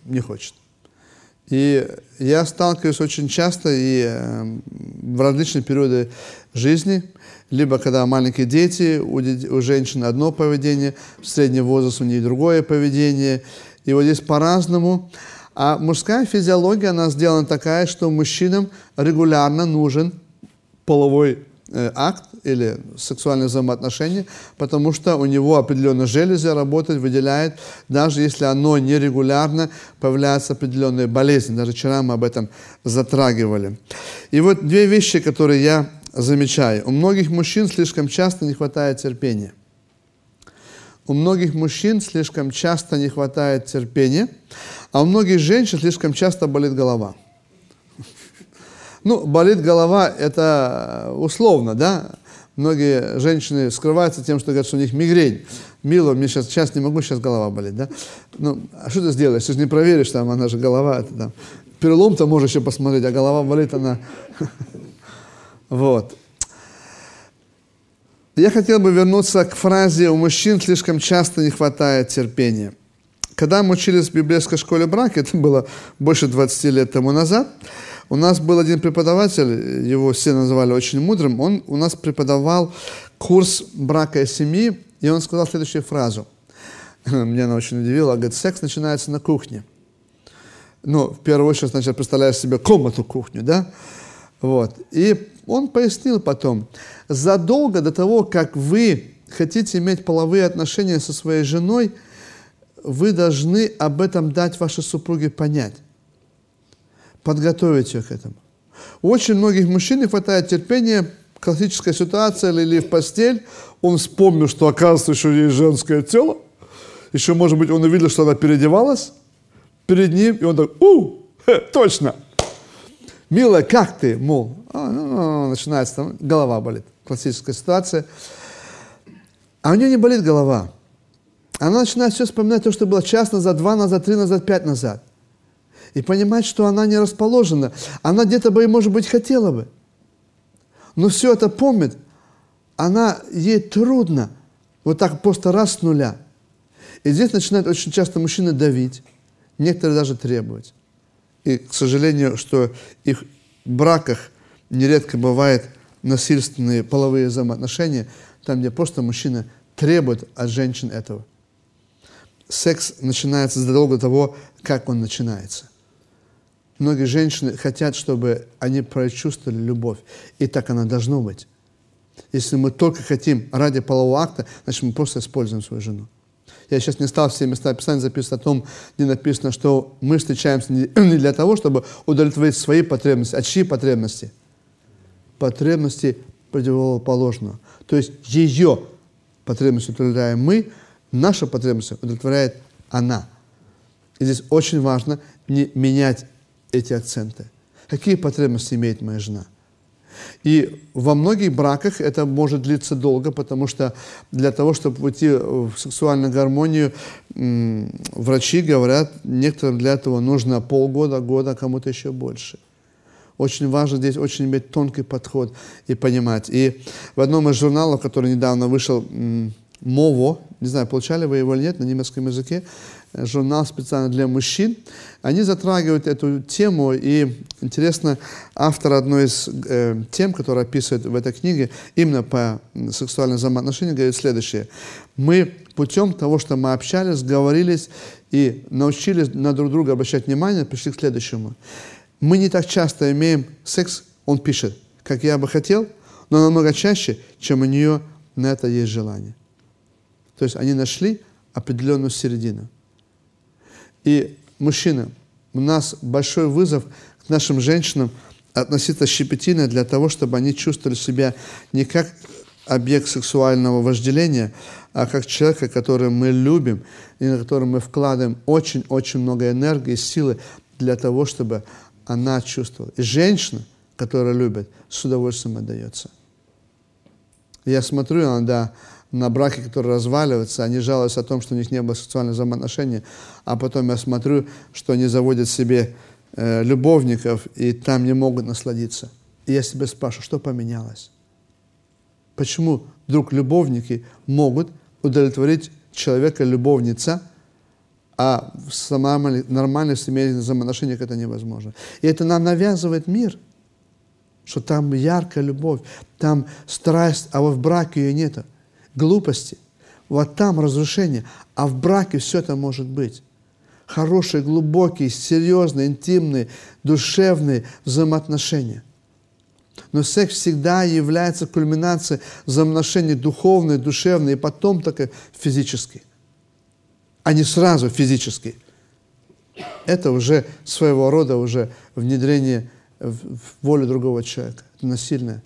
не хочет. И я сталкиваюсь очень часто и э, в различные периоды жизни, либо когда маленькие дети, у, у женщины одно поведение, в среднем возраст у нее другое поведение, и вот здесь по-разному. А мужская физиология, она сделана такая, что мужчинам регулярно нужен половой э, акт или сексуальные взаимоотношения, потому что у него определенные железы работают, выделяет, даже если оно нерегулярно, появляются определенные болезни. Даже вчера мы об этом затрагивали. И вот две вещи, которые я замечаю. У многих мужчин слишком часто не хватает терпения. у многих мужчин слишком часто не хватает терпения, а у многих женщин слишком часто болит голова. Ну, болит голова, это условно, да? Многие женщины скрываются тем, что говорят, что у них мигрень. Мило, мне сейчас, сейчас не могу, сейчас голова болит, да? Ну, а что ты сделаешь? Ты же не проверишь, там, она же голова, это там. Перелом-то можешь еще посмотреть, а голова болит, она... Вот. Я хотел бы вернуться к фразе «у мужчин слишком часто не хватает терпения». Когда мы учились в библейской школе брака, это было больше 20 лет тому назад, у нас был один преподаватель, его все называли очень мудрым, он у нас преподавал курс брака и семьи, и он сказал следующую фразу. Меня она очень удивила. Говорит, секс начинается на кухне. Ну, в первую очередь, значит, представляешь себе комнату кухню, да? Вот. И он пояснил потом, задолго до того, как вы хотите иметь половые отношения со своей женой, вы должны об этом дать вашей супруге понять подготовить ее к этому. У очень многих мужчин не хватает терпения, классическая ситуация, или в постель, он вспомнил, что оказывается, что есть женское тело, еще, может быть, он увидел, что она переодевалась перед ним, и он так, у, точно, милая, как ты, мол, а, ну, ну, ну, начинается, там, голова болит, классическая ситуация, а у нее не болит голова, она начинает все вспоминать то, что было час назад, два назад, три назад, пять назад и понимать, что она не расположена. Она где-то бы, может быть, хотела бы. Но все это помнит. Она, ей трудно вот так просто раз с нуля. И здесь начинают очень часто мужчины давить, некоторые даже требовать. И, к сожалению, что их браках нередко бывает насильственные половые взаимоотношения, там, где просто мужчина требует от женщин этого. Секс начинается задолго до того, как он начинается. Многие женщины хотят, чтобы они прочувствовали любовь. И так она должна быть. Если мы только хотим ради полового акта, значит, мы просто используем свою жену. Я сейчас не стал все места Писания записывать о том, где написано, что мы встречаемся не для того, чтобы удовлетворить свои потребности, а чьи потребности? Потребности противоположного. То есть ее потребности удовлетворяем мы, наша потребность удовлетворяет она. И здесь очень важно не менять эти акценты. Какие потребности имеет моя жена? И во многих браках это может длиться долго, потому что для того, чтобы уйти в сексуальную гармонию, врачи говорят, некоторым для этого нужно полгода, года, кому-то еще больше. Очень важно здесь очень иметь тонкий подход и понимать. И в одном из журналов, который недавно вышел, Мово, не знаю, получали вы его или нет на немецком языке, журнал специально для мужчин, они затрагивают эту тему, и интересно, автор одной из э, тем, которую описывает в этой книге, именно по сексуальным взаимоотношениям, говорит следующее. Мы путем того, что мы общались, говорились и научились на друг друга обращать внимание, пришли к следующему. Мы не так часто имеем секс, он пишет, как я бы хотел, но намного чаще, чем у нее на это есть желание. То есть они нашли определенную середину. И, мужчины, у нас большой вызов к нашим женщинам относиться щепетильно для того, чтобы они чувствовали себя не как объект сексуального вожделения, а как человека, которого мы любим и на которого мы вкладываем очень-очень много энергии и силы для того, чтобы она чувствовала. И женщина, которая любит, с удовольствием отдается. Я смотрю иногда на браки, которые разваливаются, они жалуются о том, что у них не было сексуальных взаимоотношений, а потом я смотрю, что они заводят себе э, любовников и там не могут насладиться. И я себя спрашиваю, что поменялось? Почему вдруг любовники могут удовлетворить человека, любовница, а в нормальных семейных взаимоотношениях это невозможно. И это нам навязывает мир, что там яркая любовь, там страсть, а вот в браке ее нету глупости. Вот там разрушение. А в браке все это может быть. Хорошие, глубокие, серьезные, интимные, душевные взаимоотношения. Но секс всегда является кульминацией взаимоотношений духовной, душевной, и потом только физической. А не сразу физически. Это уже своего рода уже внедрение в волю другого человека. Это насильное.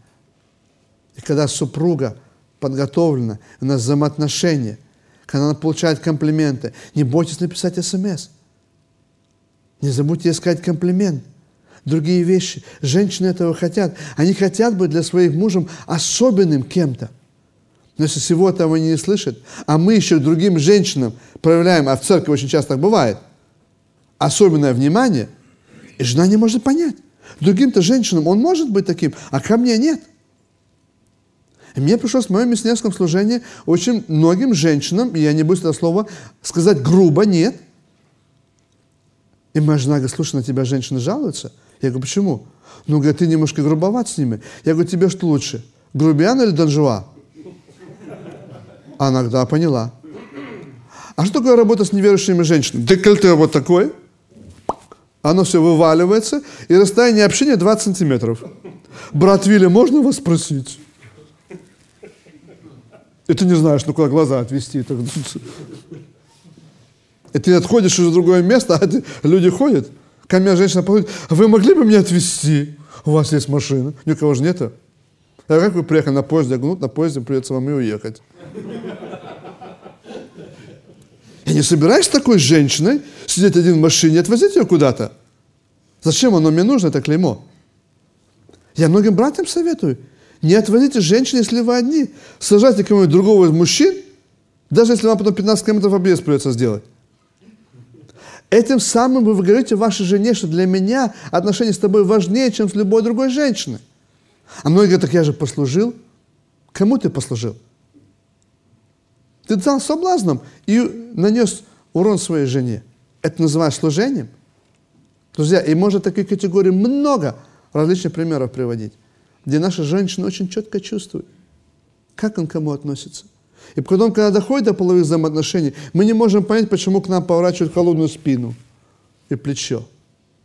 И когда супруга подготовлена, у нас взаимоотношения, когда она получает комплименты. Не бойтесь написать смс. Не забудьте искать комплимент. Другие вещи. Женщины этого хотят. Они хотят быть для своих мужем особенным кем-то. Но если всего этого не слышат, а мы еще другим женщинам проявляем, а в церкви очень часто так бывает, особенное внимание, и жена не может понять. Другим-то женщинам он может быть таким, а ко мне нет. Мне пришлось в моем миссионерском служении очень многим женщинам, и я не буду это слово сказать грубо, нет. И моя жена говорит, слушай, на тебя женщины жалуются. Я говорю, почему? Ну, говорит, ты немножко грубоват с ними. Я говорю, тебе что лучше, грубиян или донжуа? Она, да, поняла. А что такое работа с неверующими женщинами? Да коль ты вот такой, оно все вываливается, и расстояние общения 20 сантиметров. Брат Вилли, можно вас спросить? И ты не знаешь, ну куда глаза отвести. И ты отходишь из другое место, а люди ходят. Ко мне женщина подходит, а вы могли бы меня отвезти? У вас есть машина. Никого же нет. А как вы приехали на поезде? Ну, на поезде придется вам и уехать. Я не собираюсь с такой женщиной сидеть один в машине, отвозить ее куда-то. Зачем оно мне нужно, это клеймо? Я многим братьям советую. Не отвозите женщин, если вы одни. Сажайте кого-нибудь другого из мужчин, даже если вам потом 15 километров объезд придется сделать. Этим самым вы говорите вашей жене, что для меня отношения с тобой важнее, чем с любой другой женщиной. А многие говорят, так я же послужил. Кому ты послужил? Ты дал соблазном и нанес урон своей жене. Это называешь служением? Друзья, и можно таких категорий много различных примеров приводить, где наша женщина очень четко чувствует, как он к кому относится. И потом, когда доходит до половых взаимоотношений, мы не можем понять, почему к нам поворачивают холодную спину и плечо.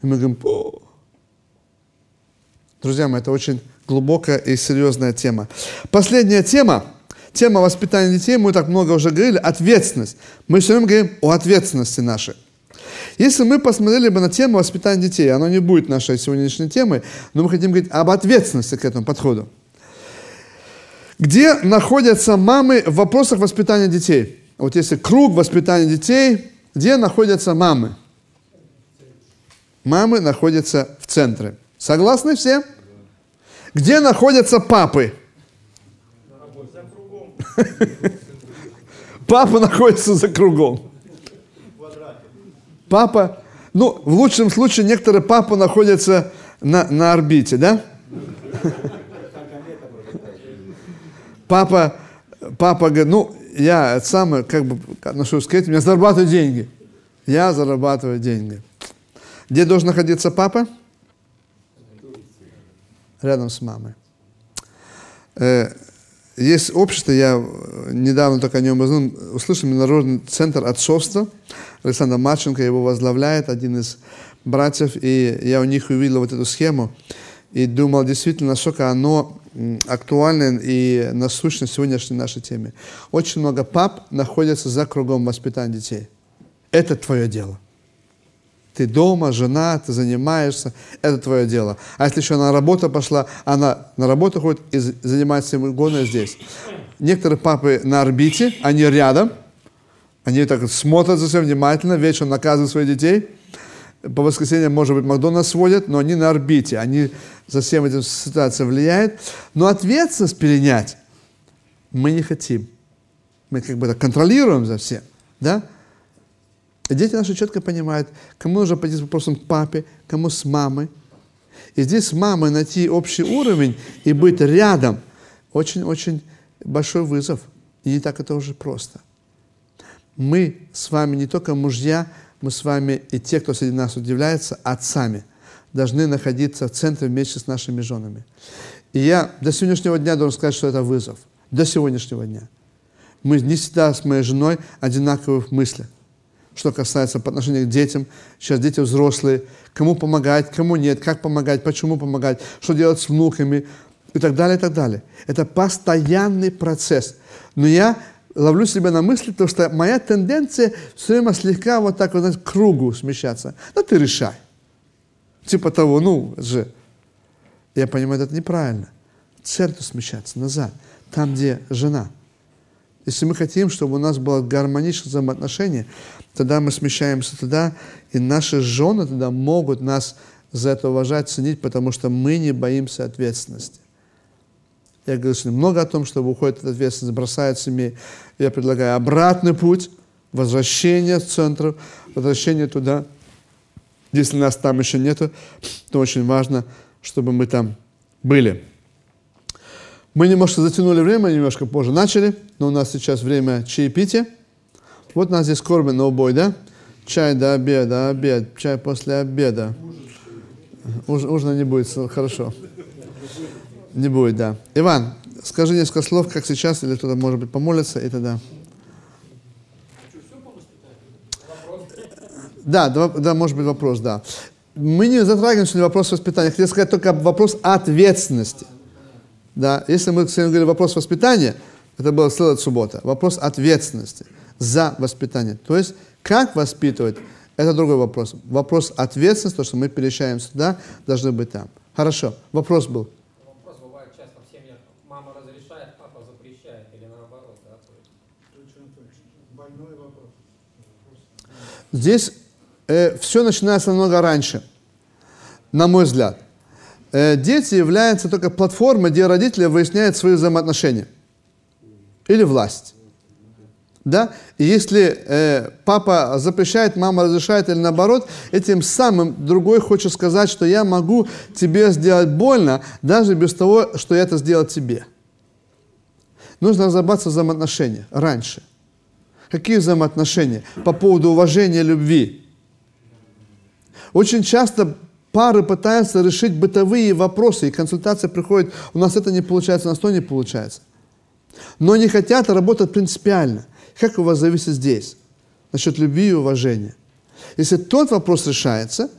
И мы говорим, О! друзья мои, это очень глубокая и серьезная тема. Последняя тема – тема воспитания детей, мы так много уже говорили, ответственность. Мы все время говорим о ответственности нашей. Если мы посмотрели бы на тему воспитания детей, оно не будет нашей сегодняшней темой, но мы хотим говорить об ответственности к этому подходу. Где находятся мамы в вопросах воспитания детей? Вот если круг воспитания детей, где находятся мамы? Мамы находятся в центре. Согласны все? Где находятся папы? Папа находится за кругом. Папа, ну, в лучшем случае некоторые папы находятся на, на орбите, да? Папа, папа говорит, ну, я сам, как бы, отношусь к этим, я зарабатываю деньги. Я зарабатываю деньги. Где должен находиться папа? Рядом с мамой. Э, есть общество, я недавно только о нем услышал Международный центр отцовства. Александр Марченко его возглавляет, один из братьев, и я у них увидел вот эту схему и думал действительно, насколько оно актуально и насущно сегодняшней нашей теме. Очень много пап находятся за кругом воспитания детей. Это твое дело. Ты дома, жена, ты занимаешься, это твое дело. А если еще она на работу пошла, она на работу ходит и занимается всем угодно здесь. Некоторые папы на орбите, они рядом, они так смотрят за всем внимательно, вечером наказывают своих детей. По воскресеньям, может быть, Макдональдс сводят, но они на орбите, они за всем этим ситуацией влияют. Но ответственность перенять мы не хотим. Мы как бы так контролируем за всем, да? И дети наши четко понимают, кому нужно пойти с вопросом к папе, кому с мамой. И здесь с мамой найти общий уровень и быть рядом очень-очень большой вызов. И не так это уже просто. Мы с вами не только мужья, мы с вами и те, кто среди нас удивляется, отцами, должны находиться в центре вместе с нашими женами. И я до сегодняшнего дня должен сказать, что это вызов. До сегодняшнего дня. Мы не всегда с моей женой одинаковы в мыслях что касается по отношению к детям. Сейчас дети взрослые. Кому помогать, кому нет, как помогать, почему помогать, что делать с внуками и так далее, и так далее. Это постоянный процесс. Но я ловлю себя на мысли, потому что моя тенденция все время слегка вот так вот знаете, к кругу смещаться. Ну, ты решай. Типа того, ну, же. Я понимаю, это неправильно. Церковь смещаться назад, там, где жена. Если мы хотим, чтобы у нас было гармоничное взаимоотношение, тогда мы смещаемся туда, и наши жены тогда могут нас за это уважать, ценить, потому что мы не боимся ответственности. Я говорю сегодня много о том, что уходит от ответственности, бросает семьи. Я предлагаю обратный путь, возвращение в центр, возвращение туда. Если нас там еще нету, то очень важно, чтобы мы там были. Мы немножко затянули время, немножко позже начали, но у нас сейчас время чаепития. Вот у нас здесь кормят на убой, да? Чай до обеда, обед, чай после обеда. Уж, ужина не будет, хорошо. Не будет, да. Иван, скажи несколько слов, как сейчас, или кто-то, может быть, помолится, и тогда. Да, да, да, может быть вопрос, да. Мы не затрагиваем сегодня вопрос воспитания. Хотел сказать только вопрос ответственности. Да, если мы сегодня говорили вопрос воспитания, это была следующая суббота. Вопрос ответственности за воспитание. То есть, как воспитывать, это другой вопрос. Вопрос ответственности, то, что мы переезжаем сюда, должны быть там. Хорошо. Вопрос был.
Вопрос бывает часто в семьях. Мама разрешает, папа запрещает или наоборот. Да?
Точно, точно. Больной вопрос.
Здесь э, все начинается намного раньше, на мой взгляд. Э, дети являются только платформой, где родители выясняют свои взаимоотношения. Или власть. Да? И если э, папа запрещает, мама разрешает или наоборот, этим самым другой хочет сказать, что я могу тебе сделать больно, даже без того, что я это сделал тебе. Нужно разобраться в взаимоотношениях раньше. Какие взаимоотношения? По поводу уважения, любви. Очень часто пары пытаются решить бытовые вопросы, и консультация приходит, у нас это не получается, у нас то не получается. Но не хотят работать принципиально – как у вас зависит здесь? Насчет любви и уважения. Если тот вопрос решается,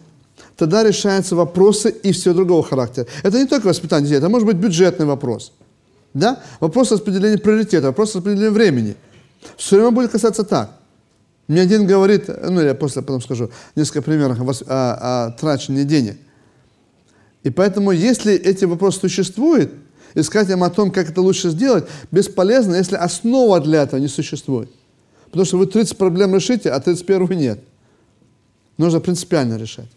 тогда решаются вопросы и все другого характера. Это не только воспитание детей, это может быть бюджетный вопрос. Да? Вопрос распределения приоритета, вопрос распределения времени. Все время будет касаться так. Мне один говорит, ну я после потом скажу, несколько примеров о, о, о трачении денег. И поэтому, если эти вопросы существуют, искать им о том, как это лучше сделать, бесполезно, если основа для этого не существует. Потому что вы 30 проблем решите, а 31 нет. Нужно принципиально решать.